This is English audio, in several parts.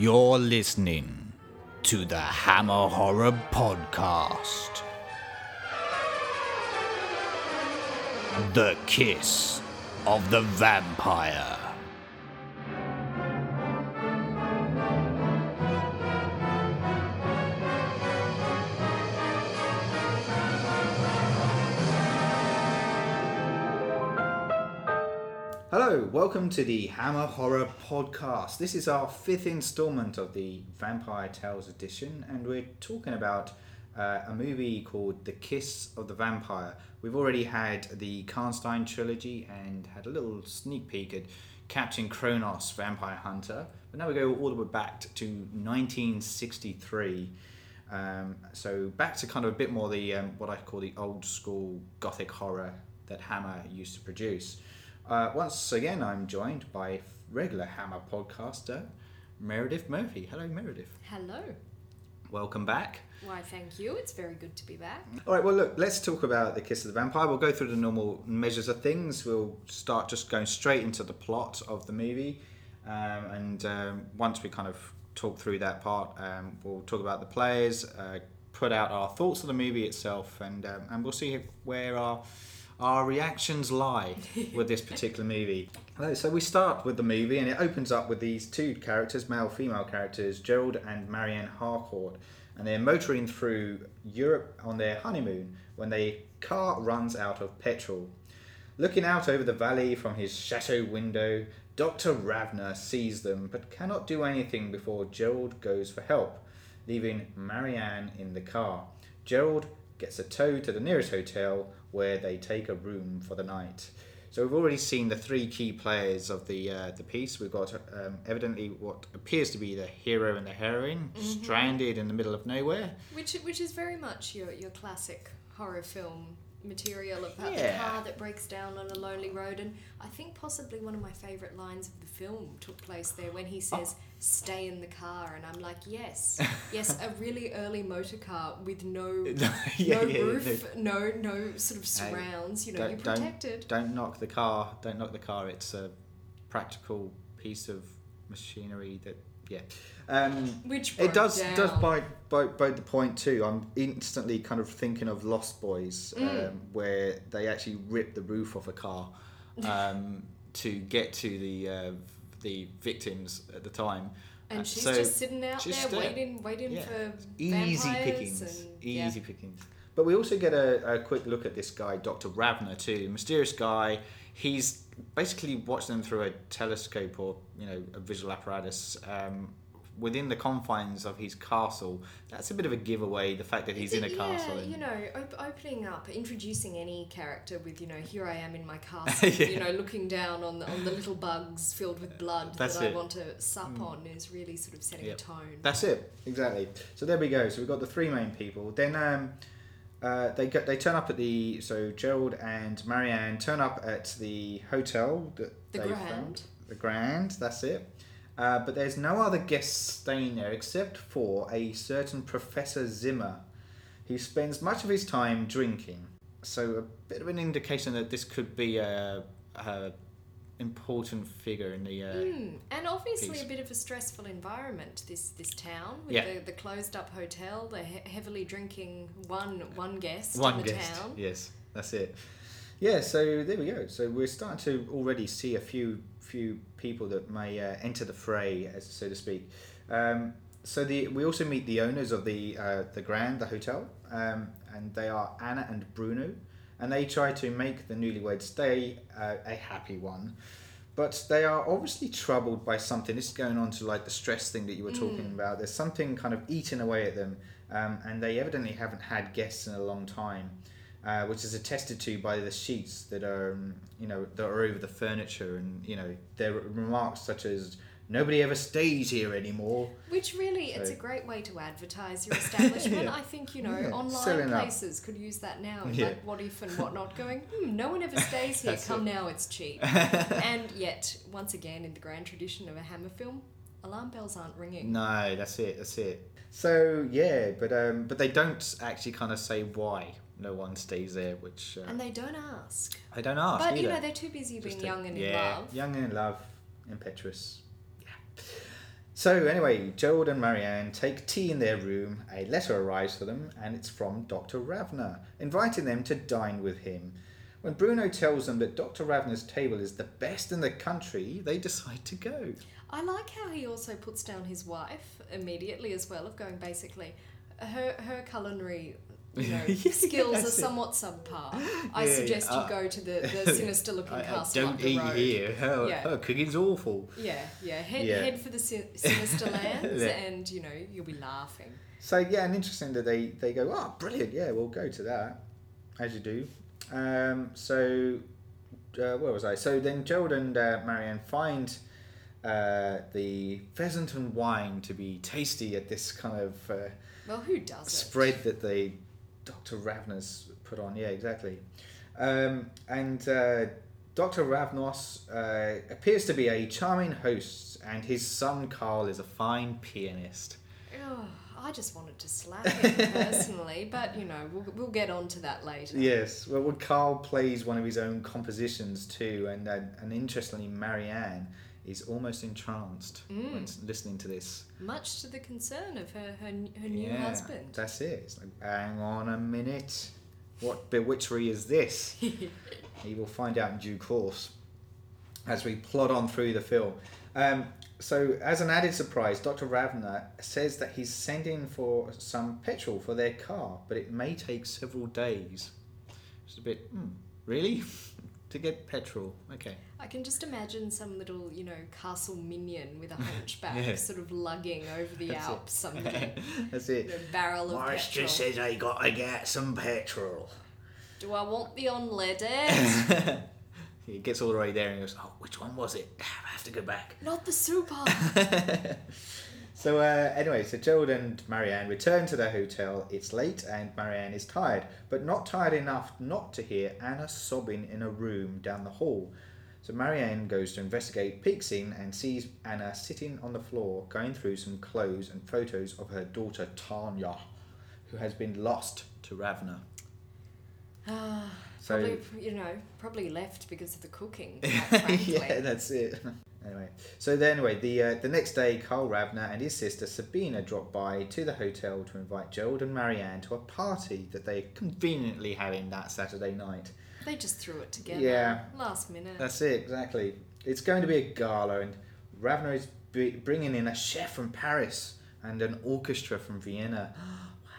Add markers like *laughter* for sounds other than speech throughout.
You're listening to the Hammer Horror Podcast. The Kiss of the Vampire. Welcome to the Hammer Horror Podcast. This is our fifth installment of the Vampire Tales edition, and we're talking about uh, a movie called The Kiss of the Vampire. We've already had the Karnstein trilogy and had a little sneak peek at Captain Kronos, Vampire Hunter, but now we go all the way back to 1963. Um, so back to kind of a bit more the um, what I call the old school gothic horror that Hammer used to produce. Uh, once again, I'm joined by regular Hammer podcaster Meredith Murphy. Hello, Meredith. Hello. Welcome back. Why, thank you. It's very good to be back. All right, well, look, let's talk about The Kiss of the Vampire. We'll go through the normal measures of things. We'll start just going straight into the plot of the movie. Um, and um, once we kind of talk through that part, um, we'll talk about the players, uh, put out our thoughts of the movie itself, and, um, and we'll see where our our reactions lie with this particular movie. So we start with the movie, and it opens up with these two characters, male female characters, Gerald and Marianne Harcourt, and they're motoring through Europe on their honeymoon when their car runs out of petrol. Looking out over the valley from his chateau window, Dr. Ravna sees them but cannot do anything before Gerald goes for help, leaving Marianne in the car. Gerald gets a tow to the nearest hotel where they take a room for the night. So we've already seen the three key players of the uh, the piece. We've got um, evidently what appears to be the hero and the heroine stranded in the middle of nowhere. Which which is very much your, your classic horror film material about Yeah. the car that breaks down on a lonely road. And I think possibly one of my favourite lines of the film took place there when he says, stay in the car. And I'm like, yes, *laughs* yes, a really early motor car with no, *laughs* Yeah, no yeah, roof, no, no sort of surrounds. You know, don't- you're don't- protected. Don't knock the car. Don't knock the car. It's a practical piece of machinery that yeah. Um, Which it does down. does bite, bite bite the point too. I'm instantly kind of thinking of Lost Boys, Mm. um, where they actually rip the roof off a car *laughs* um, to get to the uh, the victims at the time. And Uh, she's so just sitting out just there there. waiting, waiting Yeah. for easy vampires pickings, and- easy yeah. pickings. But we also get a, a quick look at this guy, Dr. Ravna, too. Mysterious guy. He's basically watching them through a telescope or you know a visual apparatus um, within the confines of his castle. That's a bit of a giveaway. The fact that he's in a yeah, castle. and- you know, op- opening up, introducing any character with, you know, here I am in my *laughs* castle, Yeah. you know, looking down on the, on the little bugs filled with blood That's that I it. Mm. want to sup on is really sort of setting Yep. a tone. That's it, exactly. So there we go. So we've got the three main people. Then um, uh, they go, they turn up at the so Gerald and Marianne turn up at the hotel that The they Grand. found. The Grand. That's it. Uh, but there's no other guests staying there except for a certain Professor Zimmer, who spends much of his time drinking. So a bit of an indication that this could be a, a important figure in the. Uh, Mm, And obviously Piece. a bit of a stressful environment, this this town, with Yeah. the, the closed up hotel, the he- heavily drinking one one guest one in the guest. town. Yes, that's it. Yeah, so there we go. So we're starting to already see a few few people that may uh, enter the fray, as so to speak. Um, so the we also meet the owners of the uh, the Grand, the hotel, um, and they are Anna and Bruno, and they try to make the newlyweds day uh, a happy one. But they are obviously troubled by something. This is going on to like the stress thing that you were talking Mm. about. There's something kind of eating away at them, um, and they evidently haven't had guests in a long time, uh, which is attested to by the sheets that are, um, you know, that are over the furniture, and you know, their remarks such as "Nobody ever stays here anymore." Which really, it's a great way to advertise your *laughs* establishment. Yeah. I think, you know, Yeah, online selling up. places could use that now. *laughs* Yeah. Like what if and whatnot going, *laughs* hmm, no one ever stays here, come it. now, it's cheap. and yet, once again, in the grand tradition of a Hammer film, alarm bells aren't ringing. No, that's it. That's it. So yeah, but um, but they don't actually kind of say why no one stays there, which uh, And they don't ask. I don't ask But, either. you know, they're too busy being young and in love. young and in love, impetuous. Yeah. So anyway, Gerald and Marianne take tea in their room. A letter arrives for them, and it's from Dr. Ravna, inviting them to dine with him. When Bruno tells them that Dr. Ravna's table is the best in the country, they decide to go. I like how he also puts down his wife immediately as well, of going basically, her her culinary you know, *laughs* skills are somewhat subpar. *laughs* I Yeah, suggest yeah, you uh, go to the, the *laughs* sinister looking I, I don't the eat road. here. Her, Yeah. her cooking's awful. Yeah, yeah. Head, Yeah. head for the sinister lands, and you know you'll be laughing. So yeah, and interesting that they they go, oh, brilliant, yeah, we'll go to that, as you do. Um, so uh, where was I? So then Gerald and uh, Marianne find uh, the pheasant and wine to be tasty at this kind of uh, Well, who does spread that they Dr. Ravna's put on. Yeah, exactly. Um, and uh, Dr. Ravnos uh, appears to be a charming host, and his son Carl is a fine pianist. Ugh, I just wanted to slap him personally, *laughs* but you know we'll, we'll get on to that later. Yes, well, well, Carl plays one of his own compositions too, and uh, and interestingly, Marianne is almost entranced Mm. when listening to this. Much to the concern of her her, her new yeah, husband. that's it. It's like, hang on a minute, what bewitchery is this? *laughs* you will find out in due course as we plod on through the film. Um, so, as an added surprise, Dr. Ravna says that he's sending for some petrol for their car, but it may take several days. It's a bit, hmm, really? *laughs* to get petrol? Okay. I can just imagine some little, you know, castle minion with a *laughs* hunchback Yeah. sort of lugging over the That's. Alps, *laughs* some you That's it. barrel of petrol. Just says I gotta get some petrol. Do I want the unleaded? *laughs* he gets all the way there and goes, oh, which one was it? *sighs* I have to go back. Not the super. so uh, anyway, so Gerald and Marianne return to their hotel. It's late and Marianne is tired, but not tired enough not to hear Anna sobbing in a room down the hall. So Marianne goes to investigate, peeks in, and sees Anna sitting on the floor, going through some clothes and photos of her daughter Tanya, who has been lost to Ravna. Ah, So probably, you know, probably left because of the cooking. *laughs* Yeah, that's it. *laughs* anyway, so then anyway, the uh, the next day, Carl Ravna and his sister Sabina drop by to the hotel to invite Gerald and Marianne to a party that they conveniently having that Saturday night. They just threw it together. Yeah. Last minute. That's it, exactly. It's going to be a gala, and Ravna is bringing in a chef from Paris and an orchestra from Vienna. *gasps* wow.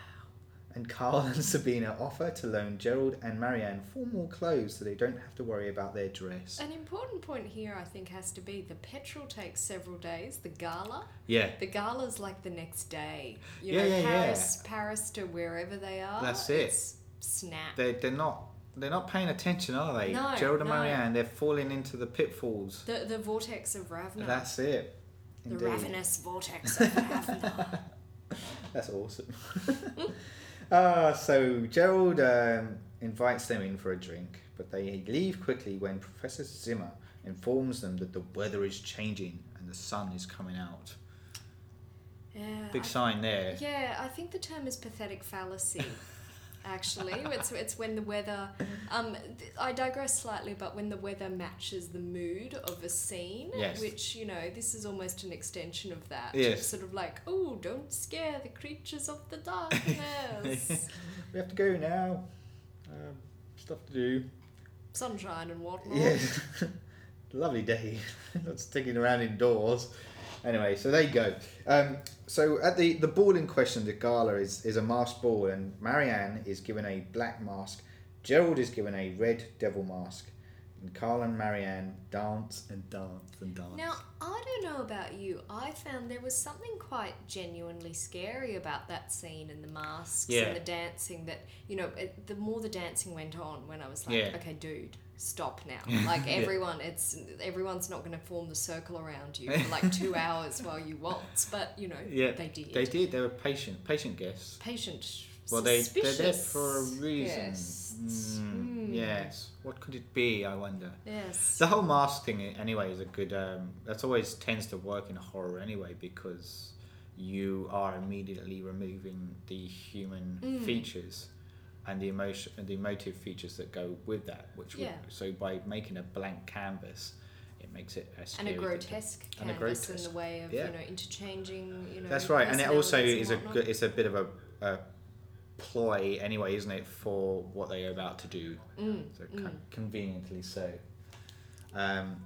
And Carl *laughs* and Sabina offer to loan Gerald and Marianne formal clothes so they don't have to worry about their dress. An important point here, I think, has to be the petrol takes several days. The gala, Yeah, the gala's like the next day. You Yeah, know, yeah, yeah. Paris, Paris to wherever they are. That's it. Snap. they they're not they're not paying attention, are they? No, Gerald and no. Marianne, they're falling into the pitfalls. The the vortex of Ravna. That's it. the ravenous vortex of *laughs* Ravna. That's awesome. *laughs* Ah, so Gerald um, invites them in for a drink, but they leave quickly when Professor Zimmer informs them that the weather is changing and the sun is coming out. yeah. Big I- sign there. Yeah, I think the term is pathetic fallacy. *laughs* Actually, *laughs* it's it's when the weather. Um, th- I digress slightly, but when the weather matches the mood of a scene, Yes. which you know, this is almost an extension of that. Yes. Sort of like, oh, don't scare the creatures of the darkness. *laughs* We have to go now. Um, stuff to do. Sunshine and whatnot. Yeah. *laughs* Lovely day. Not sticking around indoors. Anyway, so there you go. Um, so at the, the ball in question, the gala is, is a masked ball, and Marianne is given a black mask. Gerald is given a red devil mask. And Carl and Marianne dance and dance and dance. Now, I don't know about you. I found there was something quite genuinely scary about that scene and the masks Yeah. and the dancing that, you know, it, the more the dancing went on when I was like, Yeah. okay, dude, stop now. *laughs* Like Yeah. everyone, it's everyone's not going to form the circle around you for like 2 *laughs* hours while you waltz, but you know, yeah, they did. They did. They were patient, patient guests. Patient. Well, they, they're there for a reason. guests. Mm, Mm. Yes. What could it be, I wonder? Yes. The whole mask thing, anyway, is a good. Um, that's always tends to work in horror anyway because you are immediately removing the human Mm. features and the emotion and the emotive features that go with that. Which would, Yeah. so by making a blank canvas, it makes it a and a thing grotesque And a grotesque. in the way of Yeah. you know interchanging you know That's right, and it also is a good, it's a bit of a, a ploy anyway, isn't it, for what they are about to do? Mm, So mm. conveniently so. Um,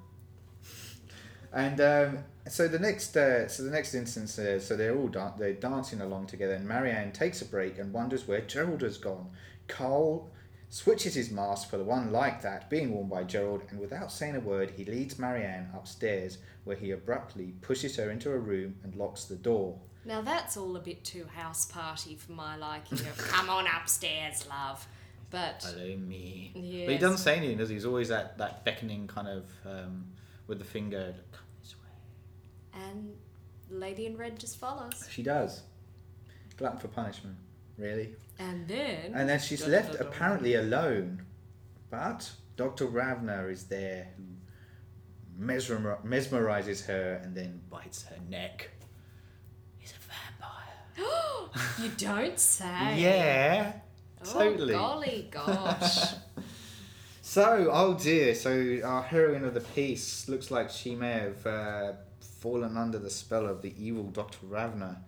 and um, so the next, uh, so the next instance, uh, so they're all dan- they're dancing along together, and Marianne takes a break and wonders where Gerald has gone. Carl switches his mask for the one like that, being worn by Gerald, and without saying a word, he leads Marianne upstairs, where he abruptly pushes her into a room and locks the door. Now that's all a bit too house party for my liking. Of, Come on upstairs, love. But Hello, me. But he doesn't say anything, does he? He's always that, that beckoning kind of um, with the finger. Come this way. and the Lady in Red just follows, She does. Glutton for punishment, really. and then And then she's left apparently alone. But Dr. Ravna is there who mesmer- mesmerizes her and then bites her neck. *gasps* You don't say. Yeah. Oh, totally. golly gosh. *laughs* So, oh dear, so our heroine of the piece looks like she may have uh, fallen under the spell of the evil Dr. Ravna.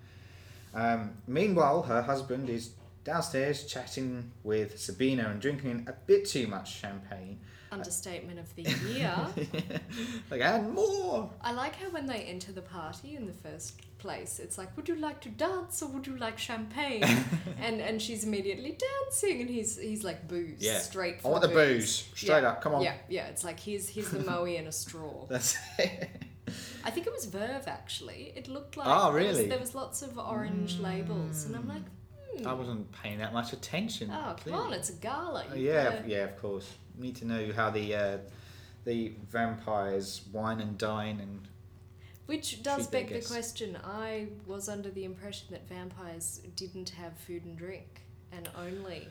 Um, meanwhile, her husband is downstairs chatting with Sabina and drinking a bit too much champagne. Understatement of the year. *laughs* like, and more! I like how when they enter the party in the first place, it's like, would you like to dance or would you like champagne? *laughs* and and she's immediately dancing, and he's he's like booze, Yeah. straight. I want the booze. Straight Yeah, up, come on. Yeah, yeah. It's like here's here's the Moët in a straw. *laughs* That's it. I think it was Veuve actually. It looked like Oh, there was- really? There was, lots of orange labels, and I'm like, hmm. I wasn't paying that much attention. Oh, come clearly. on, it's a gala. Oh, yeah, yeah, of course. We need to know how the uh, the vampires wine and dine and Which does beg the question. I was under the impression that vampires didn't have food and drink, and only.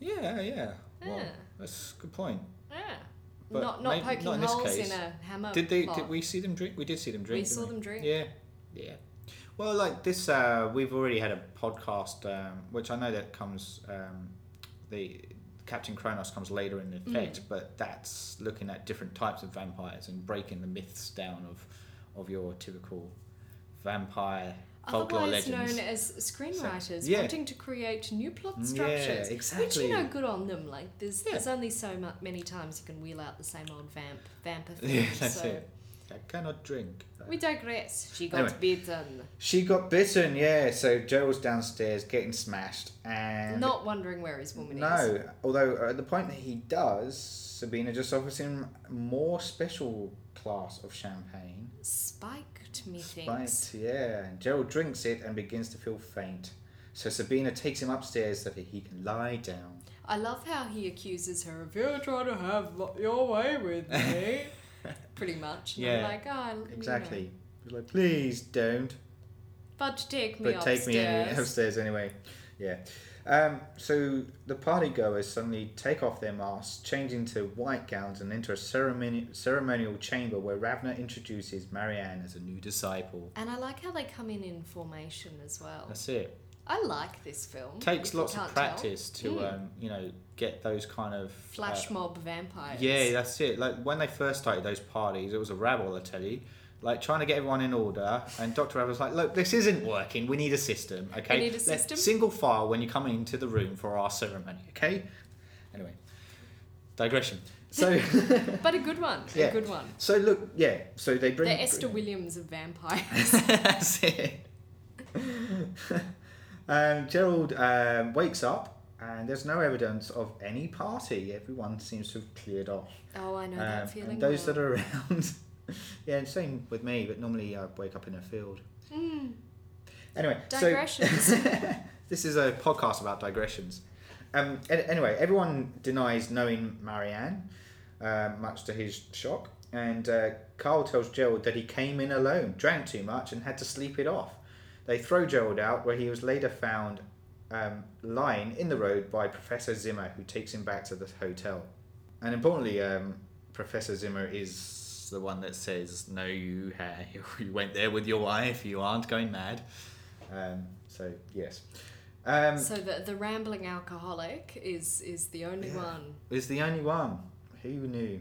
yeah, yeah. Well, that's a good point. Yeah. But not not maybe- poking not in holes case. in a hammer. Did they? Did we see them drink? We did see them drink. We saw them drink. Yeah, yeah. Well, like this, uh, we've already had a podcast, um, which I know that comes. Um, the Captain Kronos comes later in Mm. effect, but that's looking at different types of vampires and breaking the myths down of of your typical vampire folklore Otherwise legends. known as screenwriters yeah. wanting to create new plot Yeah, structures. Which you know, good on them. Like there's Yeah. there's only so many times you can wheel out the same old vamp vamper *laughs* thing. yeah, that's so it. I cannot drink. we digress. She got Anyway. beaten. She got bitten, yeah. So Gerald's downstairs getting smashed, and Not wondering where his woman is. no. Although at the point that he does, Sabina just offers him more special class of champagne. Spiked, methinks. Spiked, yeah. And Gerald drinks it and begins to feel faint. So Sabina takes him upstairs so that he can lie down. I love how he accuses her of you're trying to have lo- your way with me. *laughs* *laughs* Pretty much. And I'm Yeah, like, oh, you know, Exactly. Like, please don't. but take me but upstairs. take me upstairs anyway. Yeah. Um, so the party goers suddenly take off their masks, change into white gowns, and enter a ceremoni- ceremonial chamber where Ravna introduces Marianne as a new disciple. And I like how they come in in formation as well. That's it. I like this film. Takes lots of can't tell. practice to, Mm. um, you know, get those kind of Flash uh, mob vampires. Yeah, that's it. Like when they first started those parties, it was a rabble, I tell you. Like trying to get everyone in order, and Doctor Rabb was like, "Look, this isn't working. We need a system, okay? need a system? Single file when you come into the room for our ceremony, okay? Anyway, digression. So, *laughs* But a good one. Yeah. A good one. so look, yeah. So they bring The Esther Williams of vampires. *laughs* That's it. *laughs* um, Gerald um, wakes up, and there's no evidence of any party. Everyone seems to have cleared off. oh, I know Um, that feeling. and those well. that are *laughs* around, yeah, and same with me. But normally I wake up in a field. Mm, Anyway, Digressions. so *laughs* this is a podcast about digressions. Um, anyway, everyone denies knowing Marianne, uh, much to his shock, and uh, Carl tells Gerald that he came in alone, drank too much, and had to sleep it off. They throw Gerald out, where he was later found um, lying in the road by Professor Zimmer, who takes him back to the hotel. And importantly, um, Professor Zimmer is the one that says, "No, you ha- *laughs* you went there with your wife. You aren't going mad." Um, so yes, um, so the the rambling alcoholic is is the only Yeah. one. is the only one. Who knew?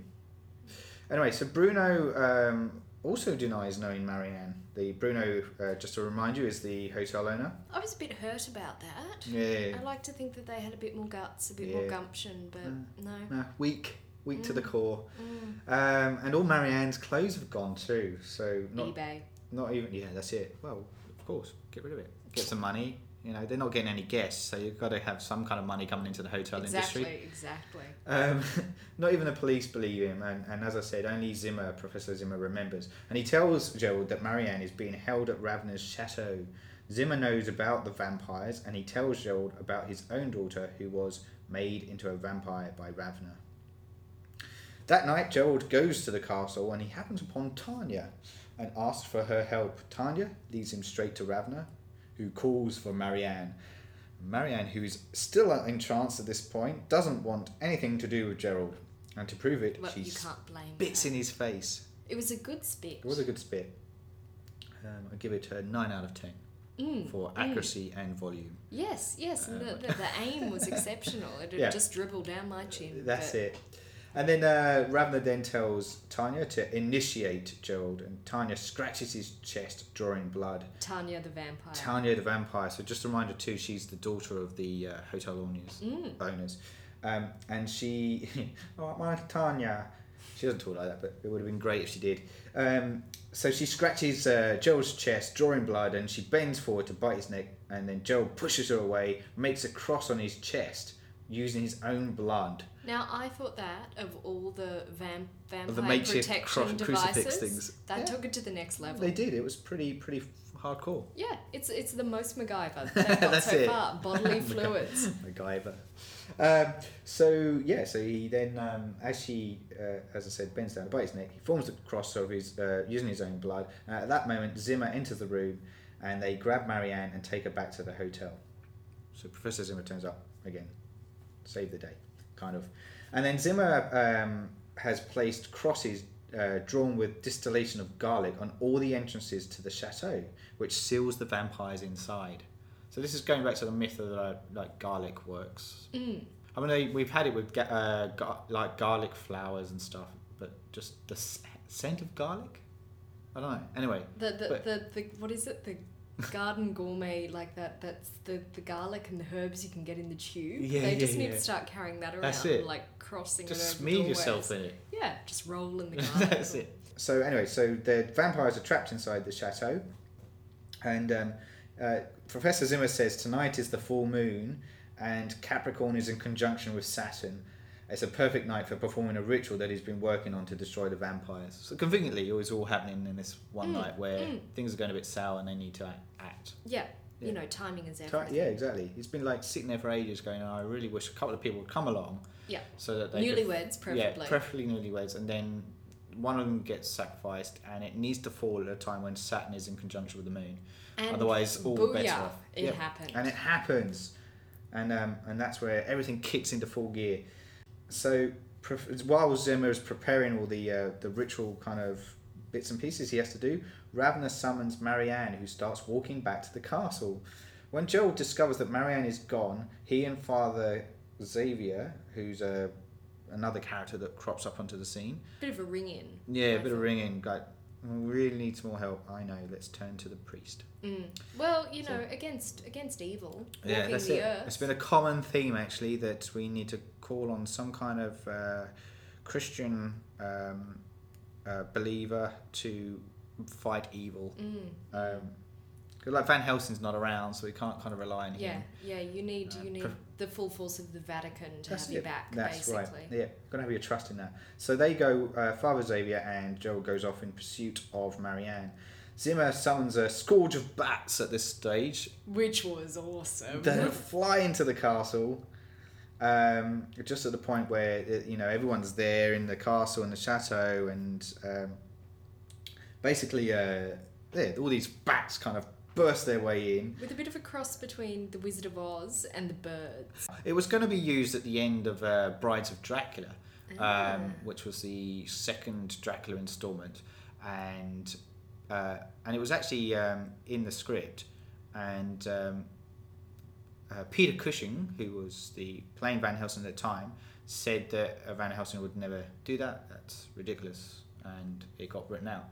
Anyway, so Bruno um, also denies knowing Marianne. The Bruno, uh, just to remind you, is the hotel owner. I was a bit hurt about that. Yeah. I like to think that they had a bit more guts, a bit more gumption, but Mm. no. No, weak, weak to the Mm. core. Mm. Um, and all Marianne's clothes have gone too. So not eBay. not even yeah, that's it. Well, of course, get rid of it. Get some money. You know, they're not getting any guests, so you've got to have some kind of money coming into the hotel Exactly, industry. exactly. Um, *laughs* not even the police believe him, and, and as I said, only Zimmer, Professor Zimmer, remembers. And he tells Gerald that Marianne is being held at Ravna's chateau. Zimmer knows about the vampires, and he tells Gerald about his own daughter, who was made into a vampire by Ravna. That night, Gerald goes to the castle, and he happens upon Tanya, and asks for her help. Tanya leads him straight to Ravna, who calls for Marianne. Marianne, who's still entranced at this point, doesn't want anything to do with Gerald. And to prove it, Well, she can't blame spits her. in his face. It was a good spit. It was a good spit. Um, I give it a 9 out of 10 Mm, for mm. accuracy and volume. Yes, yes, and the, the, the aim was exceptional. It *laughs* Yeah. just dribbled down my chin. That's it. And then uh, Ravna then tells Tanya to initiate Gerald, and Tanya scratches his chest, drawing blood. Tanya the vampire. Tanya the vampire. So just a reminder too, she's the daughter of the uh, hotel owners. Mm. Owners, um, and she, *laughs* oh my Tanya, she doesn't talk like that, but it would have been great if she did. Um, so she scratches uh, Gerald's chest, drawing blood, and she bends forward to bite his neck, and then Gerald pushes her away, makes a cross on his chest using his own blood. Now I thought that of all the vam- vampire the makeshift protection crucifix devices, things. that Yeah. took it to the next level. They did. It was pretty pretty hardcore. Yeah, it's it's the most MacGyver *laughs* they've got That's so it. far. Bodily *laughs* fluids. MacGyver. Um, so yeah, so he then, um, as she, uh, as I said, bends down bite his neck. He forms the cross of his uh, using his own blood. At that moment, Zimmer enters the room, and they grab Marianne and take her back to the hotel. So Professor Zimmer turns up again, save the day, kind of. And then Zimmer um, has placed crosses uh, drawn with distillation of garlic on all the entrances to the chateau, which seals the vampires inside. So this is going back to the myth of uh, like garlic works. Mm. I mean, they- we've had it with uh, gar- like garlic flowers and stuff, but just the s- scent of garlic. I don't know. Anyway, The the, the the what is it? The garden gourmet like that. That's the the garlic and the herbs you can get in the tube. Yeah, they yeah, just need yeah. to start carrying that around, That's it. and, like crossing just it over smear yourself in it. Yeah, just roll in the *laughs* garlic. That's it. So anyway, so the vampires are trapped inside the chateau, and um, uh, Professor Zimmer says tonight is the full moon, and Capricorn is in conjunction with Saturn. It's a perfect night for performing a ritual that he's been working on to destroy the vampires. So conveniently, it was all happening in this one Mm, night where mm. things are going a bit sour and they need to act. Act. Yeah, Yeah. you know, timing is Ti- everything. Yeah, exactly. He's been like sitting there for ages, going. "Oh, I really wish a couple of people would come along. Yeah. So that they could Newlyweds, preferably. Yeah, preferably newlyweds, and then one of them gets sacrificed, and it needs to fall at a time when Saturn is in conjunction with the Moon. And Otherwise, all booyah, bets are off. It Yeah. happened. And it happens, and um, and that's where everything kicks into full gear. So prof- while Zimmer is preparing all the uh, the ritual kind of bits and pieces he has to do, Ravna summons Marianne, who starts walking back to the castle. When Gerald discovers that Marianne is gone, he and Father Xavier, who's a another character that crops up onto the scene, bit of a ring in. yeah, a bit of thought. ringing, like "We really need some more help. I know. Let's turn to the priest. Mm. Well, you So- know, against against evil, Yeah, that's it. earth. It's been a common theme actually that we need to call on some kind of uh, Christian um, uh, believer to fight evil. Mm. Um, 'cause, like Van Helsing's not around, so we can't kind of rely on Yeah, him. yeah. You need Uh, you need the full force of the Vatican to have you it. back, That's basically. right. Yeah, gotta have your trust in that. So they go. Uh, Father Xavier and Joel goes off in pursuit of Marianne. Zimmer summons a scourge of bats at this stage, Which was awesome. They *laughs* fly into the castle, um, just at the point where uh, you know everyone's there in the castle and the chateau, and um, basically, uh, yeah, all these bats kind of burst their way in. With a bit of a cross between the Wizard of Oz and the birds. It was going to be used at the end of uh, Brides of Dracula, Ah. um, which was the second Dracula installment, and uh, and it was actually um, in the script, and um, uh, Peter Cushing, who was the playing Van Helsing at the time, said that uh, Van Helsing would never do that. That's ridiculous, and it got written out.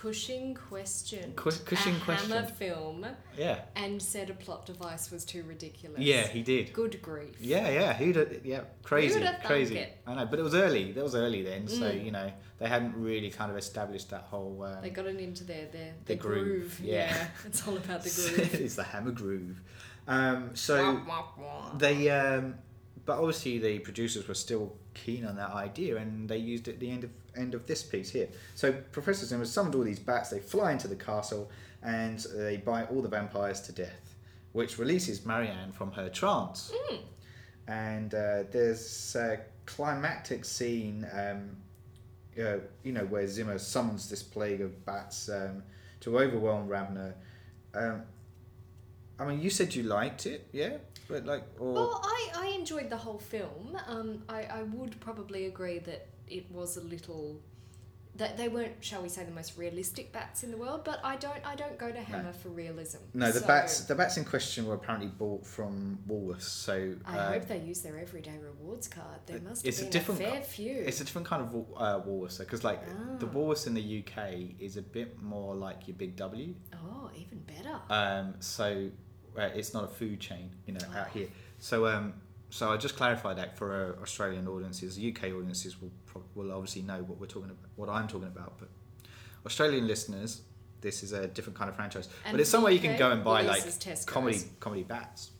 Cushing Question. Cu- Cushing a questioned. Hammer film Yeah, and said a plot device was too ridiculous. yeah, he did. Good grief. Yeah, yeah, who'd yeah, crazy, Who'd have thunk crazy. it? I know, but it was early. That was early then, so Mm. you know they hadn't really kind of established that whole. Um, They got it into their their, The groove, groove. yeah. it's all about the *laughs* groove. it's the hammer groove. Um, so they, um, but obviously the producers were still keen on that idea, and they used it at the end of end of this piece here. So Professor Zimmer summoned all these bats. They fly into the castle, and they bite all the vampires to death, which releases Marianne from her trance. Mm. And uh, there's a climactic scene, um, uh, you know, where Zimmer summons this plague of bats um, to overwhelm Ravna. Um, I mean, you said you liked it, yeah, but like, or Well, I, I enjoyed the whole film. Um, I, I would probably agree that it was a little that they weren't, shall we say, the most realistic bats in the world. But I don't I don't go to Hammer for realism. no, the So bats, the bats in question were apparently bought from Woolworths, so I uh, hope they use their everyday rewards card. There must it's a been a, different fair few. it's a different kind of uh, Woolworths, because like the Ah. Woolworths in the UK is a bit more like your Big W, oh, even better. Um, so uh, it's not a food chain, you know, out Oh. here. So um, so I just clarified that for uh, Australian audiences. UK audiences will will obviously know what we're talking about, what I'm talking about, but Australian listeners, this is a different kind of franchise. And but it's somewhere you can go and buy like comedy comedy bats,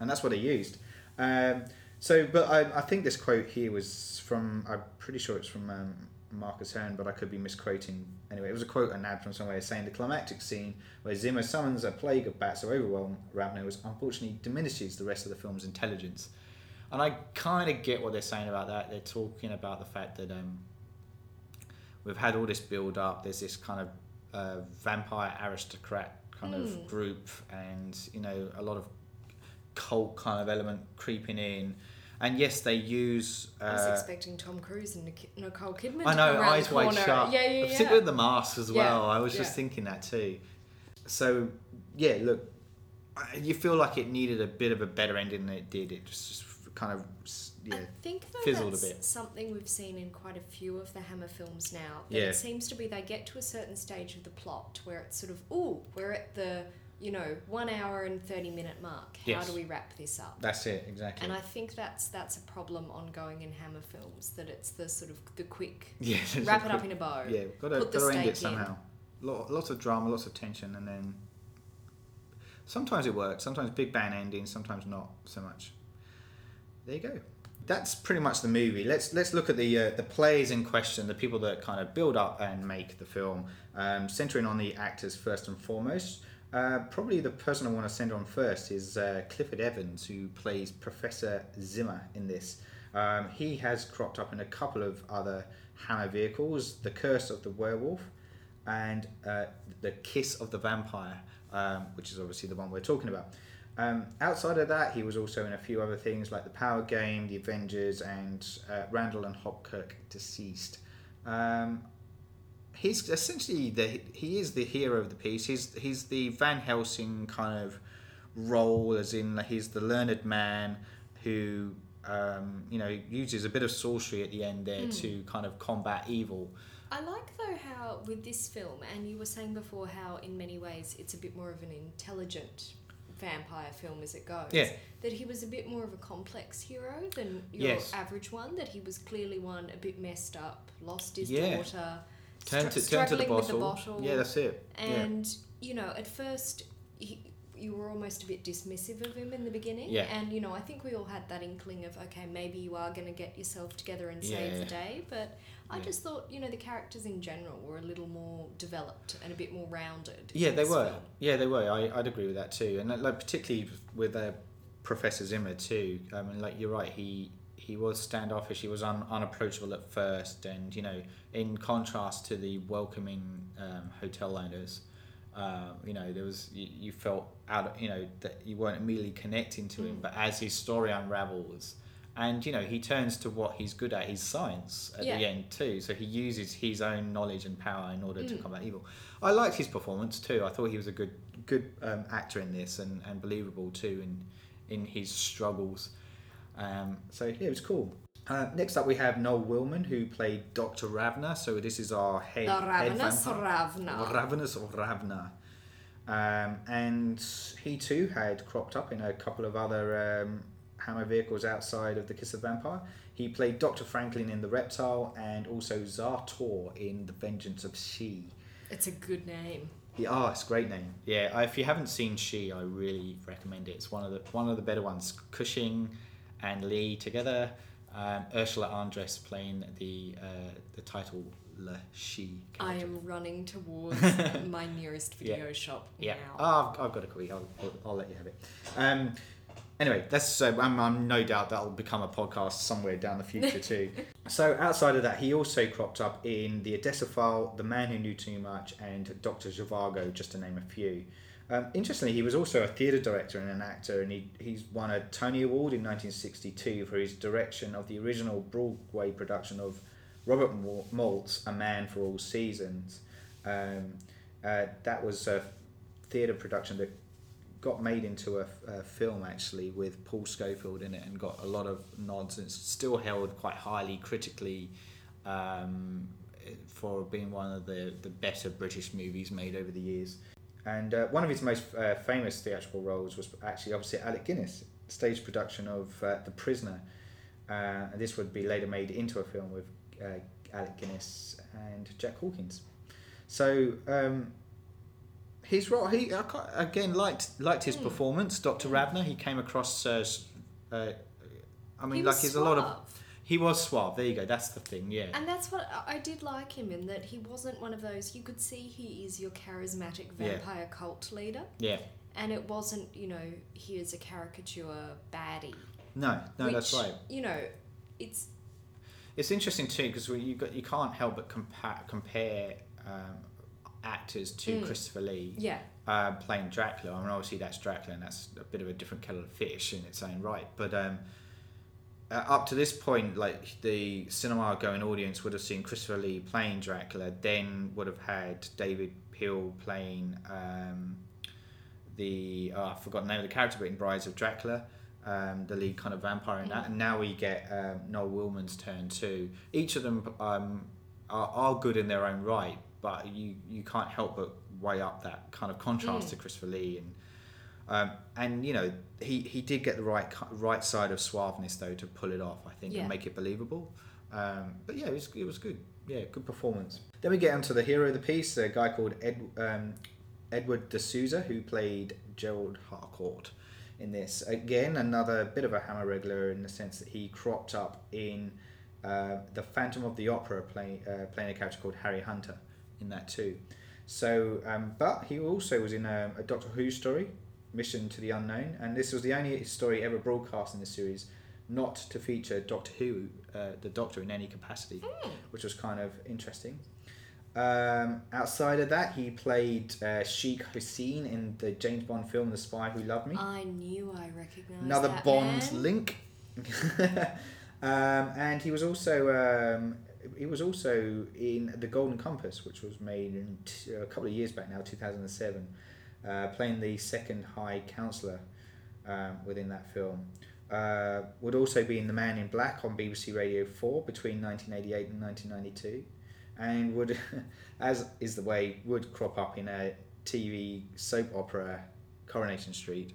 and that's what they used. Um, so, but I, I think this quote here was from. I'm pretty sure it's from um, Marcus Hearn, but I could be misquoting. Anyway, it was a quote I nabbed from somewhere saying the climactic scene where Zimmer summons a plague of bats to overwhelm Ravnos unfortunately diminishes the rest of the film's intelligence. And I kind of get what they're saying about that. They're talking about the fact that um, we've had all this build up. There's this kind of uh, vampire aristocrat kind Mm. of group, and you know a lot of cult kind of element creeping in. And yes, they use. I was Uh, expecting Tom Cruise and Nicole Kidman. I know, eyes wide shut. Yeah, yeah, Particularly with the mask as well. Yeah, I was just thinking that too. So yeah, look, you feel like it needed a bit of a better ending than it did. It just, just kind of yeah. I think though fizzled a that's bit. something we've seen in quite a few of the Hammer films now. Yeah. It seems to be they get to a certain stage of the plot where it's sort of, oh we're at the, you know, one hour and 30 minute mark. How Yes. do we wrap this up? That's it exactly. And I think that's that's a problem ongoing in Hammer films that it's the sort of the quick *laughs* yeah, wrap it up in a bow. Yeah, got to put the got to end it somehow. Lot, lots of drama, lots of tension, and then sometimes it works. Sometimes big bang ending, sometimes not so much. There you go. That's pretty much the movie. Let's let's look at the uh, the plays in question, the people that kind of build up and make the film, um, centering on the actors first and foremost. Uh, probably the person I want to send on first is uh, Clifford Evans, who plays Professor Zimmer in this. Um, he has cropped up in a couple of other Hammer vehicles, The Curse of the Werewolf and uh, The Kiss of the Vampire, um, which is obviously the one we're talking about. Um, outside of that, he was also in a few other things like The Power Game, The Avengers, and uh, Randall and Hopkirk Deceased. Um, he's essentially the he is the hero of the piece. He's he's the Van Helsing kind of role, as in he's the learned man who um, you know uses a bit of sorcery at the end there to kind of combat evil. I like though how with this film, and you were saying before how in many ways it's a bit more of an intelligent vampire film as it goes. Yeah. That he was a bit more of a complex hero than your Yes. average one. That he was clearly one a bit messed up, lost his Yeah. daughter, Turn str- to turn to the bottle. with the bottle. Yeah, that's it. yeah. And you know, at first, he, you were almost a bit dismissive of him in the beginning. Yeah. And you know, I think we all had that inkling of okay, maybe you are going to get yourself together and save Yeah. the day. But I Yeah. just thought, you know, the characters in general were a little more developed and a bit more rounded. Yeah, they were. film. Yeah, they were. I, I'd agree with that too, and like particularly with uh, Professor Zimmer too. I mean, like you're right. He he was standoffish. He was un, unapproachable at first, and you know, in contrast to the welcoming um, hotel owners, uh, you know, there was you, you felt out. Of, you know that you weren't immediately connecting to him, Mm. but as his story unravels. And you know he turns to what he's good at, his science at Yeah. the end too. So he uses his own knowledge and power in order to Mm. combat evil. I liked his performance too. I thought he was a good good um, actor in this and, and believable too in in his struggles. Um, so yeah, it was cool. Uh, next up, we have Noel Willman, who played Dr. Ravna. So this is our head. The head Ravenous vampire. Ravna. Ravenous or Ravna. Um, and he too had cropped up in a couple of other um, Hammer vehicles outside of The Kiss of the Vampire. He played Dr. Franklin in The Reptile and also Zartor in The Vengeance of She. It's a good name. Yeah, oh, it's a great name. Yeah, if you haven't seen She, I really recommend it. It's one of the one of the better ones. Cushing and Lee together. Um, Ursula Andress playing the uh, the title Le She. I am running towards *laughs* my nearest Yeah. video shop Yeah. now. Oh, I've, I've got a copy. I'll, I'll, I'll let you have it. Um, anyway, that's uh, I'm, I'm no doubt that'll become a podcast somewhere down the future *laughs* too. so outside of that, he also cropped up in the Odessa File, The Man Who Knew Too Much, and Doctor Zhivago, just to name a few. Um, interestingly, he was also a theatre director and an actor, and he, he's won a Tony Award in 1962 for his direction of the original Broadway production of Robert Mal- Malt's A Man for All Seasons. Um, uh, that was a theatre production that got made into a, a film actually with Paul Scofield in it and got a lot of nods and it's still held quite highly critically um, for being one of the, the better British movies made over the years. And uh, one of his most uh, famous theatrical roles was actually opposite Alec Guinness, stage production of uh, The Prisoner. Uh, and this would be later made into a film with uh, Alec Guinness and Jack Hawkins. So um, his role, he I again liked liked his Hmm. performance. Doctor Hmm. Ravna, he came across as, uh, I mean, he like he's a lot of he was suave. There you go. That's the thing. Yeah. And that's what I did like him in that he wasn't one of those. You could see he is your charismatic Yeah. vampire cult leader, Yeah. and it wasn't you know he is a caricature baddie. No, no, that's right. You know, it's It's interesting too because you got you can't help but compare compare um, actors to Mm. Christopher Lee yeah, uh, playing Dracula. I mean, obviously that's Dracula, and that's a bit of a different kettle of fish in its own right. But um, uh, up to this point, like the cinema going audience would have seen Christopher Lee playing Dracula, then would have had David Peel playing um, the oh, I forgot the name of the character, but in Brides of Dracula. Um, the lead kind of vampire in that, and now we get um, Noel Willman's turn too. Each of them um, are, are good in their own right, but you you can't help but weigh up that kind of contrast Mm. to Christopher Lee and um, and you know he, he did get the right right side of suaveness though to pull it off I think Yeah. and make it believable. Um, but yeah, it was it was good. Yeah, good performance. Then we get onto the hero of the piece, a guy called Ed, um, Edward de Souza who played Gerald Harcourt in this. Again, another bit of a Hammer regular in the sense that he cropped up in uh, the Phantom of the Opera, play, uh, playing a character called Harry Hunter in that too. So, um, but he also was in a, a Doctor Who story, Mission to the Unknown, and this was the only story ever broadcast in the series not to feature Doctor Who, uh, the Doctor, in any capacity, which was kind of interesting. Um, outside of that, he played uh, Sheikh Hussein in the James Bond film The Spy Who Loved Me. I knew I recognised Another that Bond man. link. *laughs* um, and he was also um, he was also in The Golden Compass, which was made in t- a couple of years back now, two thousand and seven, uh, playing the second High Counselor um, within that film. Uh, would also be in The Man in Black on BBC Radio Four between nineteen eighty eight and nineteen ninety two, and would, *laughs* as is the way, would crop up in a TV soap opera, Coronation Street.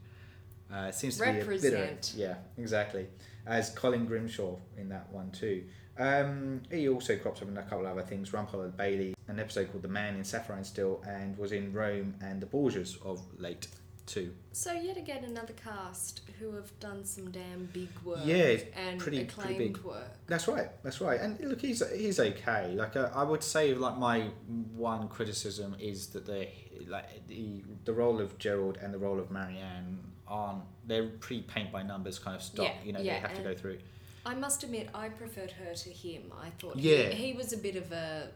Uh, seems to be a bit Represent. of yeah, exactly. As Colin Grimshaw in that one too. Um, he also crops up in a couple of other things. Rumpole and Bailey, an episode called The Man in Sapphire and Still, and was in Rome and The Borgias of late too. So yet again, another cast who have done some damn big work. Yeah, and pretty- pretty big. work. That's right. That's right. And look, he's he's okay. Like uh, I would say, like my one criticism is that the like the the role of Gerald and the role of Marianne aren't they're pretty paint by numbers kind of stuff. Yeah, you know, yeah, they have to go through. I must admit, I preferred her to him. I thought Yeah. he, he was a bit of a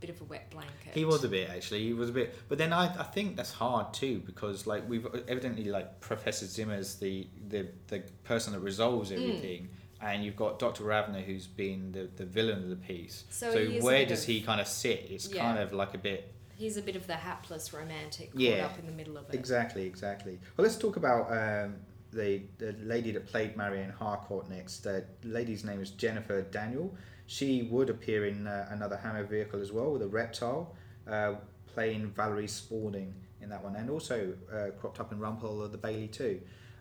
bit of a wet blanket. He was a bit actually. He was a bit, but then I, I think that's hard too because like we've evidently like Professor Zimmer's the the, the person that resolves Mm. everything, and you've got Doctor Ravna who's been the, the villain of the piece. So So, he is a where does of- he kind of sit? It's Yeah. kind of like a bit He's a bit of the hapless romantic caught Yeah. up in the middle of it. exactly exactly. Well, let's talk about um, the the lady that played Marianne Harcourt next. The lady's name is Jennifer Daniel. She would appear in uh, another Hammer vehicle as well with a reptile, uh, playing Valerie Spalding in that one, and also uh, cropped up in Rumpole of the Bailey too.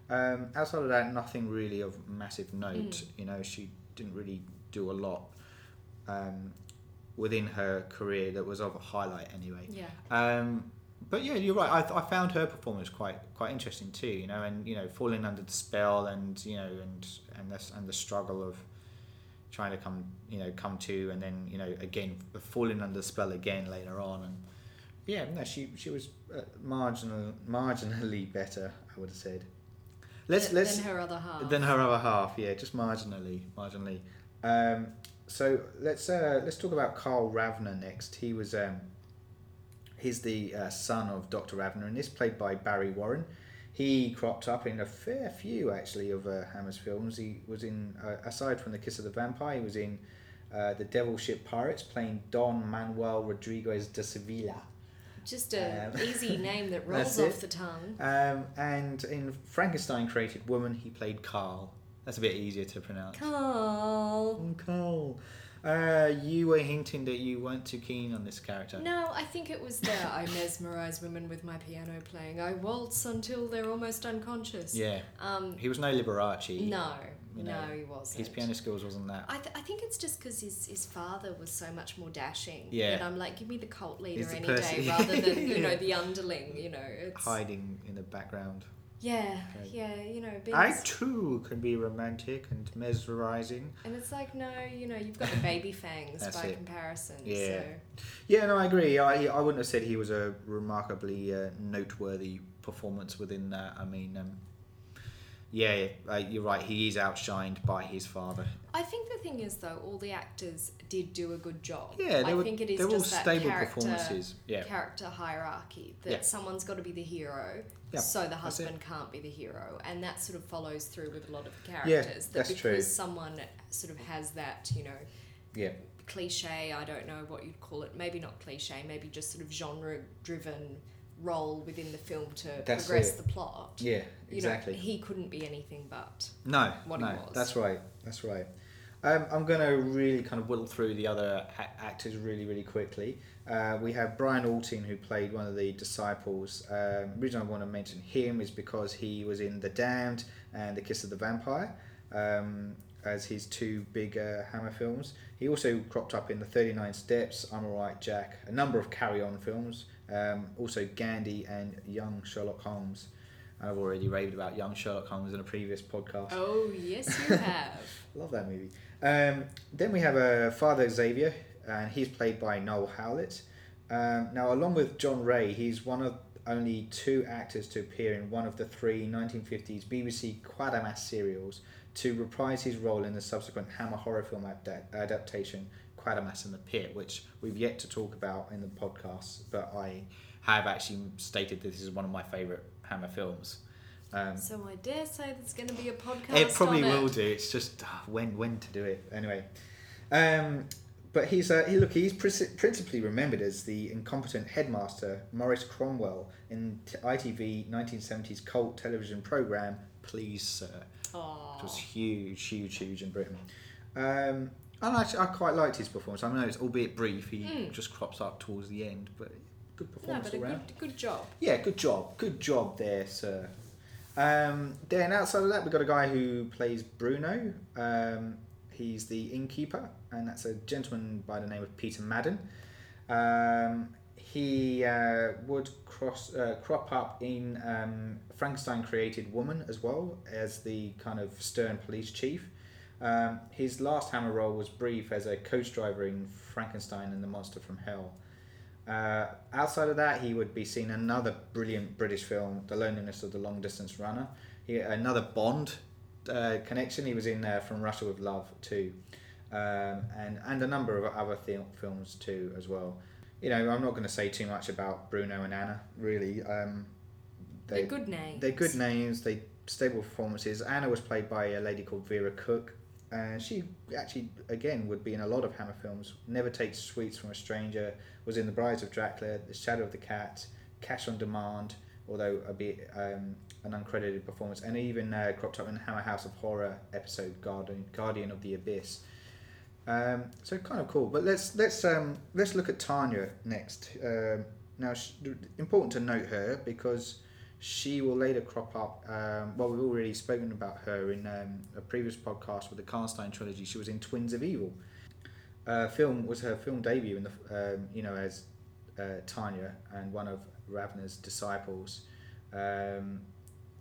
Um, outside of that, nothing really of massive note. Mm. You know, she didn't really do a lot um, within her career that was of a highlight anyway. Yeah. Um, but yeah, you're right. I, I found her performance quite quite interesting too. You know, and you know, falling under the spell, and you know, and and this and the struggle of trying to come, you know, come to, and then you know, again falling under the spell again later on, and yeah, no, she she was uh, marginal marginally better. I would have said. Let's Than- let's than her other half. than her other half, yeah, just marginally, marginally. Um, so let's uh, let's talk about Carl Ravna next. He was um, he's the uh, son of Doctor Ravna, and this played by Barry Warren. He cropped up in a fair few actually of uh, Hammer's films. He was in uh, aside from The Kiss of the Vampire, he was in uh, The Devil Ship Pirates, playing Don Manuel Rodriguez de Sevilla. Just a Um, easy *laughs* name that rolls off it. the tongue. Um, and in Frankenstein Created Woman, he played Carl. That's a bit easier to pronounce. Carl. Oh, Carl. Uh, you were hinting that you weren't too keen on this character. No, I think it was there. I mesmerize women with my piano playing. I waltz until they're almost unconscious. Yeah, Um, he was no Liberace. no, you no, know, he wasn't. His piano skills wasn't that. I, th- I think it's just because his, his father was so much more dashing. Yeah. And I'm like, give me the cult leader the any person- day rather than, you know, *laughs* the underling, you know. It's, Hiding in the background. Yeah, Okay. yeah, you know, being I too can be romantic and mesmerizing. And it's like, no, you know, you've got the baby *laughs* fangs by it. comparison. Yeah. So. Yeah, no, I agree. I, I wouldn't have said he was a remarkably uh, noteworthy performance within that. I mean, um, yeah, uh, you're right. He is outshined by his father. I think the thing is, though, all the actors did do a good job. Yeah, I were, think it is they're all just that stable character, performances. Yeah, character hierarchy that Yeah. someone's got to be the hero, Yeah, so the husband can't be the hero, and that sort of follows through with a lot of the characters. that that's because true. someone sort of has that, you know, yeah, cliche. I don't know what you'd call it. Maybe not cliche. Maybe just sort of genre-driven role within the film to That's progress it. the plot. yeah, You exactly. know, he couldn't be anything but. No, what he no, was. that's right. That's right. Um, I'm going to really kind of whittle through the other a- actors really, really quickly. Uh, we have Brian Oulton, who played one of the disciples. Um, the reason I want to mention him is because he was in The Damned and The Kiss of the Vampire um, as his two big uh, Hammer films. He also cropped up in The 39 Steps, I'm Alright Jack, a number of Carry On films, um, also Gandhi and Young Sherlock Holmes. I've already raved about Young Sherlock Holmes in a previous podcast. Oh yes, you *laughs* have. Love that movie. Um, then we have uh, Father Xavier, and he's played by Noel Howlett. Um, now, along with John Rae, he's one of only two actors to appear in one of the three 1950s BBC Quatermass serials to reprise his role in the subsequent Hammer horror film adap- adaptation Quatermass and the Pit, which we've yet to talk about in the podcast, but I have actually stated this is one of my favourite Hammer films. Um, so I dare say there's going to be a podcast. it probably will it. do. It's just ah, when when to do it. Anyway, um, but he's uh, he look he's princi- principally remembered as the incompetent headmaster Maurice Cromwell in t- ITV 1970s cult television program Please Sir, which was huge, huge, huge in Britain. Um, and actually, I quite liked his performance. I know it's albeit brief. He Mm. just crops up towards the end, but good No, performance but a round. good, good job. Yeah, good job. Good job there, sir. Um, then outside of that, we've got a guy who plays Bruno. Um, he's the innkeeper, and that's a gentleman by the name of Peter Madden. Um, he uh, would cross uh, crop up in um, Frankenstein created Woman as well as the kind of stern police chief. Um, his last Hammer role was brief as a coach driver in Frankenstein and the Monster from Hell. Uh, outside of that, he would be seen another brilliant British film, The Loneliness of the Long Distance Runner. He, another Bond uh, connection. He was in uh, From Russia with Love too, um, and and a number of other th- films too as well. You know, I'm not going to say too much about Bruno and Anna. Really, um, They're good names. they're good names. They stable performances. Anna was played by a lady called Vera Cook. And she actually, again, would be in a lot of Hammer films. Never Takes Sweets from a Stranger, was in The Brides of Dracula, The Shadow of the Cat, Cash on Demand, although a bit um, an uncredited performance, and even uh, cropped up in Hammer House of Horror episode Guardian Guardian of the Abyss. Um, so kind of cool. But let's let's um, let's look at Tanya next. Um, now, important to note her because she will later crop up. Um, well, we've already spoken about her in um, a previous podcast with the Karnstein trilogy. She was in Twins of Evil. Uh, film was her film debut in the um, you know as uh, Tanya and one of Ravna's disciples, um,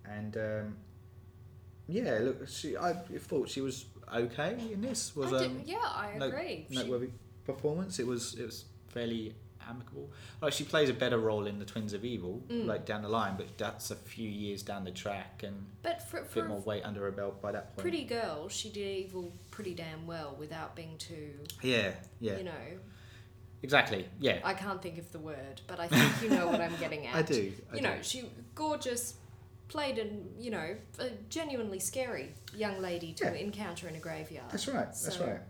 and um, yeah, look, she I thought she was okay in this. Was I um, did, yeah, I no- agree. She- noteworthy performance. It was it was fairly amicable. Like she plays a better role in the Twins of Evil, Mm. like down the line, but that's a few years down the track and but for, a bit more weight under her belt by that point. pretty girl, she did evil pretty damn well without being too, Yeah, yeah, you know, exactly. Yeah, I can't think of the word, but I think you know what I'm *laughs* getting at. I do. I you do. know, she gorgeous, played an you know a genuinely scary young lady to Yeah. encounter in a graveyard. That's right. That's right.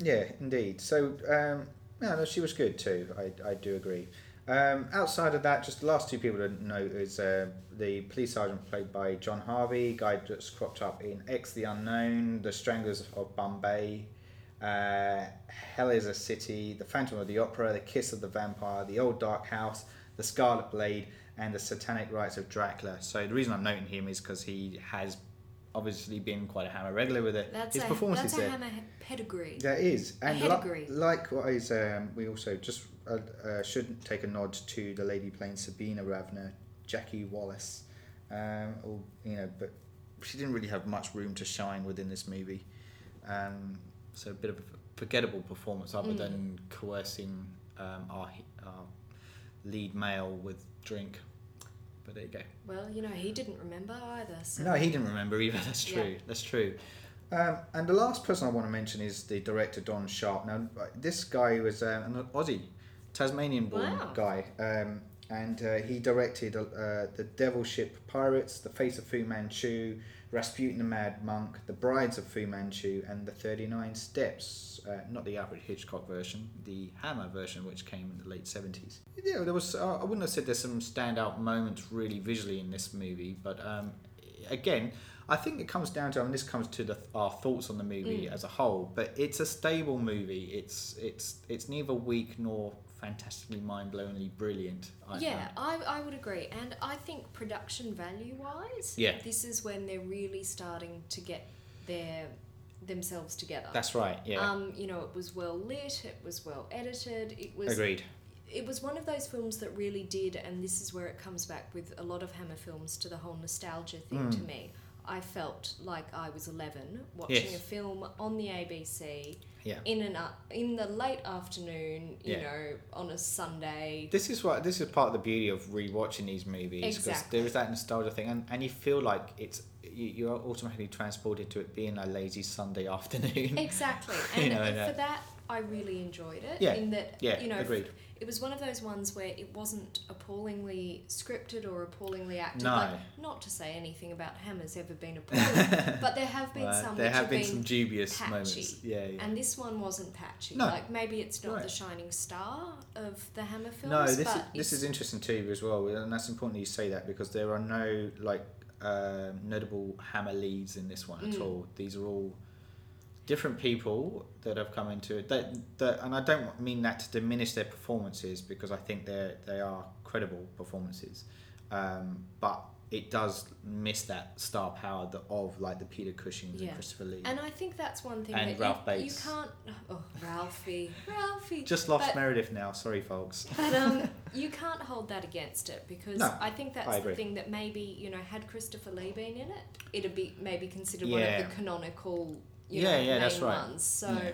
Yeah, indeed. So, um, no, no, she was good too. I, I do agree. Um, outside of that, just the last two people to note is uh, the police sergeant played by John Harvey, guy that's cropped up in X the Unknown, The Stranglers of Bombay, uh, Hell is a City, The Phantom of the Opera, The Kiss of the Vampire, The Old Dark House, The Scarlet Blade, and The Satanic Rites of Dracula. So the reason I'm noting him is because he has obviously been quite a hammer regular with it. That's His a performances that's a there. hammer pedigree. There is, and li- likewise, um, we also just uh, uh, should take a nod to the lady playing Sabina Ravna, Jackie Wallace. Um, or, you know, but she didn't really have much room to shine within this movie. Um, so a bit of a forgettable performance, other Mm. than coercing um, our, our lead male with drink. But there you go. Well, you know, he didn't remember either. So. No, he didn't remember either. That's Yeah. true. That's true. Um, and the last person I want to mention is the director Don Sharp. Now, this guy was uh, an Aussie, Tasmanian-born Wow. guy, um, and uh, he directed uh, the Devil Ship Pirates, The Face of Fu Manchu, Rasputin the Mad Monk, The Brides of Fu Manchu, and The Thirty Nine Steps. Uh, not the Alfred Hitchcock version, the Hammer version, which came in the late seventies. Yeah, there was. Uh, I wouldn't have said there's some standout moments really visually in this movie, but um, again, I think it comes down to, and this comes to the, our thoughts on the movie Mm. as a whole. But it's a stable movie. It's it's it's neither weak nor fantastically mind-blowingly brilliant. I Yeah, found. I, I would agree. And I think production value wise, Yeah. this is when they're really starting to get their themselves together. that's right. Yeah, Um, you know, it was well lit, it was well edited, it was agreed. it was one of those films that really did, and this is where it comes back with a lot of Hammer films to the whole nostalgia thing to Mm. me. I felt like I was 11 watching Yes. a film on the ABC Yeah. in an uh, in the late afternoon, you Yeah. know, on a Sunday. This is what this is part of the beauty of rewatching these movies because Exactly. there is that nostalgia thing, and, and you feel like it's you, you're automatically transported to it being a lazy Sunday *laughs* afternoon. Exactly, *laughs* You and know, for that I really enjoyed it. Yeah, In that, yeah, you know, agreed. it was one of those ones where it wasn't appallingly scripted or appallingly acted. No. Like, not to say anything about Hammer's ever been appalling, *laughs* but there have been Right, some there which have been, been some dubious patchy. moments. Yeah, yeah. And this one wasn't patchy. No. Like maybe it's not Right. the shining star of the Hammer films. No, this is this is interesting too as well, and that's important that you say that because there are no like um, notable hammer leads in this one at Mm. all. These are all different people that have come into it. That, that and I don't mean that to diminish their performances because I think they they are credible performances, um, but it does miss that star power that, of like the Peter Cushings Yeah. and Christopher Lee. And I think that's one thing And that Ralph you, you Bates. can't. Oh, Ralphie, *laughs* Ralphie. Just lost but- Meredith now. Sorry, folks. But um, *laughs* you can't hold that against it because No, I think that's I the thing that maybe you know had Christopher Lee been in it, it'd be maybe considered one of the canonical, you Yeah, know, yeah, main that's right. ones. So Yeah.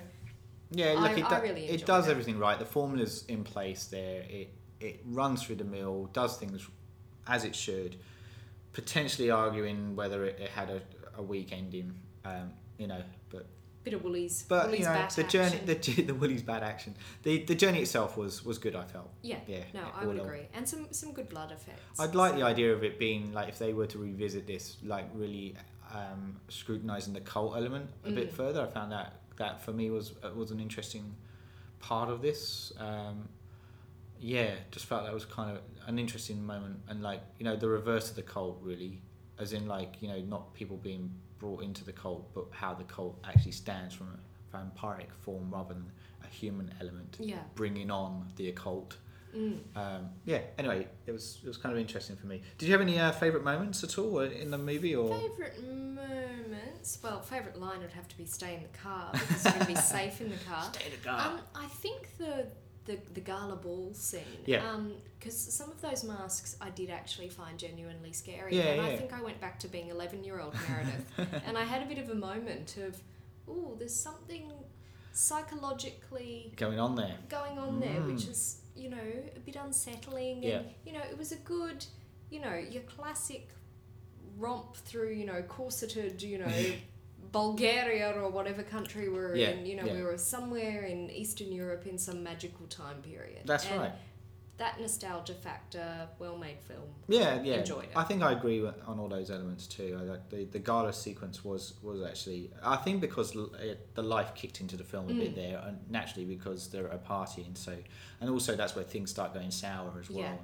Yeah, look, I- it, I really it does it. everything right. The formula's in place there. It it runs through the mill, does things as it should. Potentially arguing whether it, it had a, a weak ending, um, you know, but bit of Woolies, but Woolies you know the journey, action. the the Willie's bad action. The the journey itself was was good. I felt. yeah, Yeah, no, I would agree, and some some good blood effects. I'd like the idea of it being like if they were to revisit this, like really um, scrutinizing the cult element a bit Mm. further. I found that that for me was uh, was an interesting part of this. Um, yeah, just felt that was kind of an interesting moment, and like you know the reverse of the cult really, as in like you know not people being brought into the cult, but how the cult actually stands from a vampiric form rather than a human element, Yeah. bringing on the occult. Mm. Um, yeah. Anyway, it was it was kind of interesting for me. Did you have any uh, favorite moments at all in the movie, or Favorite moments? Well, favorite line would have to be "Stay in the car" because you're gonna be *laughs* safe in the car. Stay in the car. Um, I think the the the gala ball scene. Yeah. Um, because some of those masks I did actually find genuinely scary. Yeah, and I think I went back to being eleven year old Meredith, *laughs* and I had a bit of a moment of, oh, there's something psychologically going on there? going on there, which Mm. is you know a bit unsettling. Yeah. And you know it was a good, you know, your classic romp through you know corseted, you know. *laughs* Bulgaria or whatever country we we're Yeah, in, you know, yeah. we were somewhere in Eastern Europe in some magical time period. That's And right. That nostalgia factor, well made film. Yeah, yeah. Enjoyed it. I think I agree with, on all those elements too. I, like the the gala sequence was was actually I think because it, the life kicked into the film a bit Mm. there, and naturally because they're at a party, and so and also that's where things start going sour as well.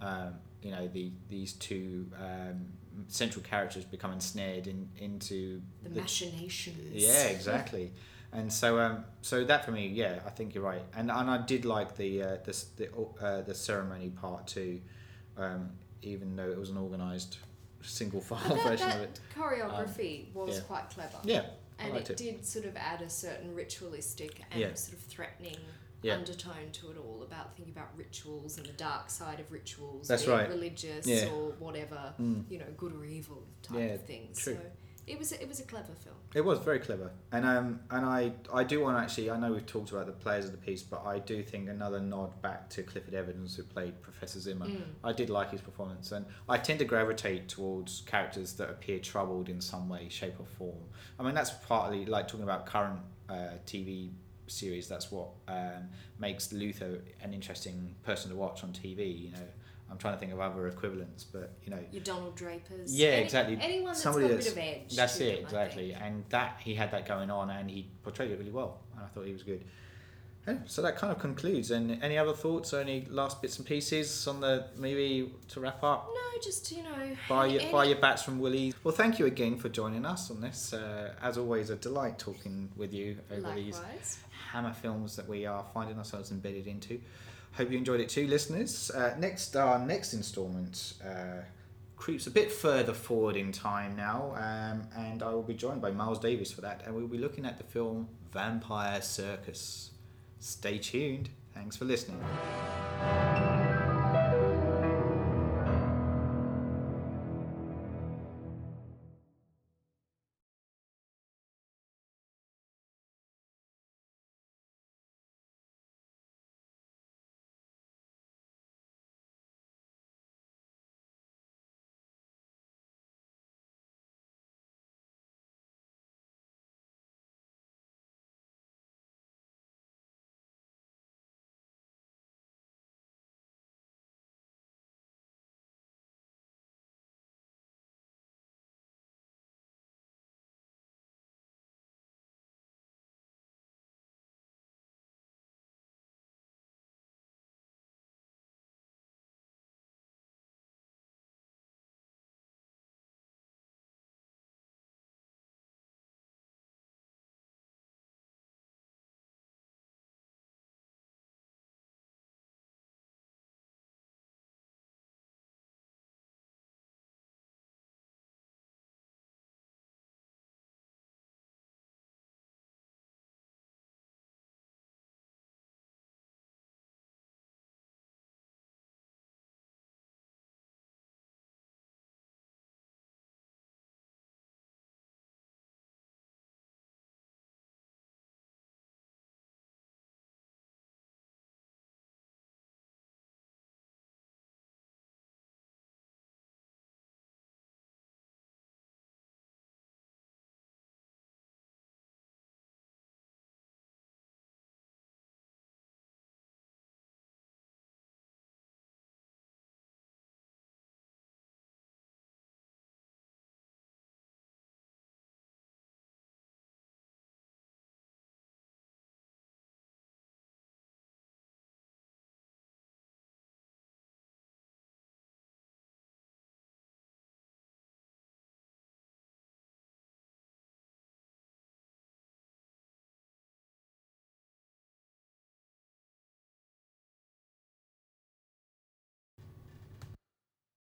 Um, you know the these two um, central characters become ensnared in into The machinations. yeah, exactly. *laughs* And so, um, so that for me, yeah, I think you're right. And and I did like the uh, the the, uh, the ceremony part too, um, even though it was an organised single *laughs* file that, version that of it. choreography was yeah. quite clever. Yeah, I And it, it. did sort of add a certain ritualistic and Yeah. sort of threatening Yeah. undertone to it all about thinking about rituals and the dark side of rituals, That's right. religious Yeah. or whatever, Mm. you know, good or evil type Yeah, of things. true. So it was a, it was a clever film. It was very clever, and um, and I I do want to actually I know we've talked about the players of the piece, but I do think another nod back to Clifford Evans who played Professor Zimmer. Mm. I did like his performance, and I tend to gravitate towards characters that appear troubled in some way, shape, or form. I mean, that's partly like talking about current uh, TV series. That's what um, makes Luther an interesting person to watch on TV. You know, I'm trying to think of other equivalents, but you know, Your Donald Drapers. Yeah, Any- exactly. Anyone that's Somebody got a bit of edge. that's it them, exactly, and that he had that going on, and he portrayed it really well, and I thought he was good. Yeah, so that kind of concludes. And any other thoughts or any last bits and pieces on the movie to wrap up? No, just you know. Buy your, any- buy your bats from Woolies. Well, thank you again for joining us on this. Uh, as always, a delight talking with you over these hammer films that we are finding ourselves embedded into. Hope you enjoyed it too, listeners. Uh, next, our next instalment uh, creeps a bit further forward in time now, um, and I will be joined by Miles Davis for that, and we'll be looking at the film Vampire Circus. Stay tuned. Thanks for listening.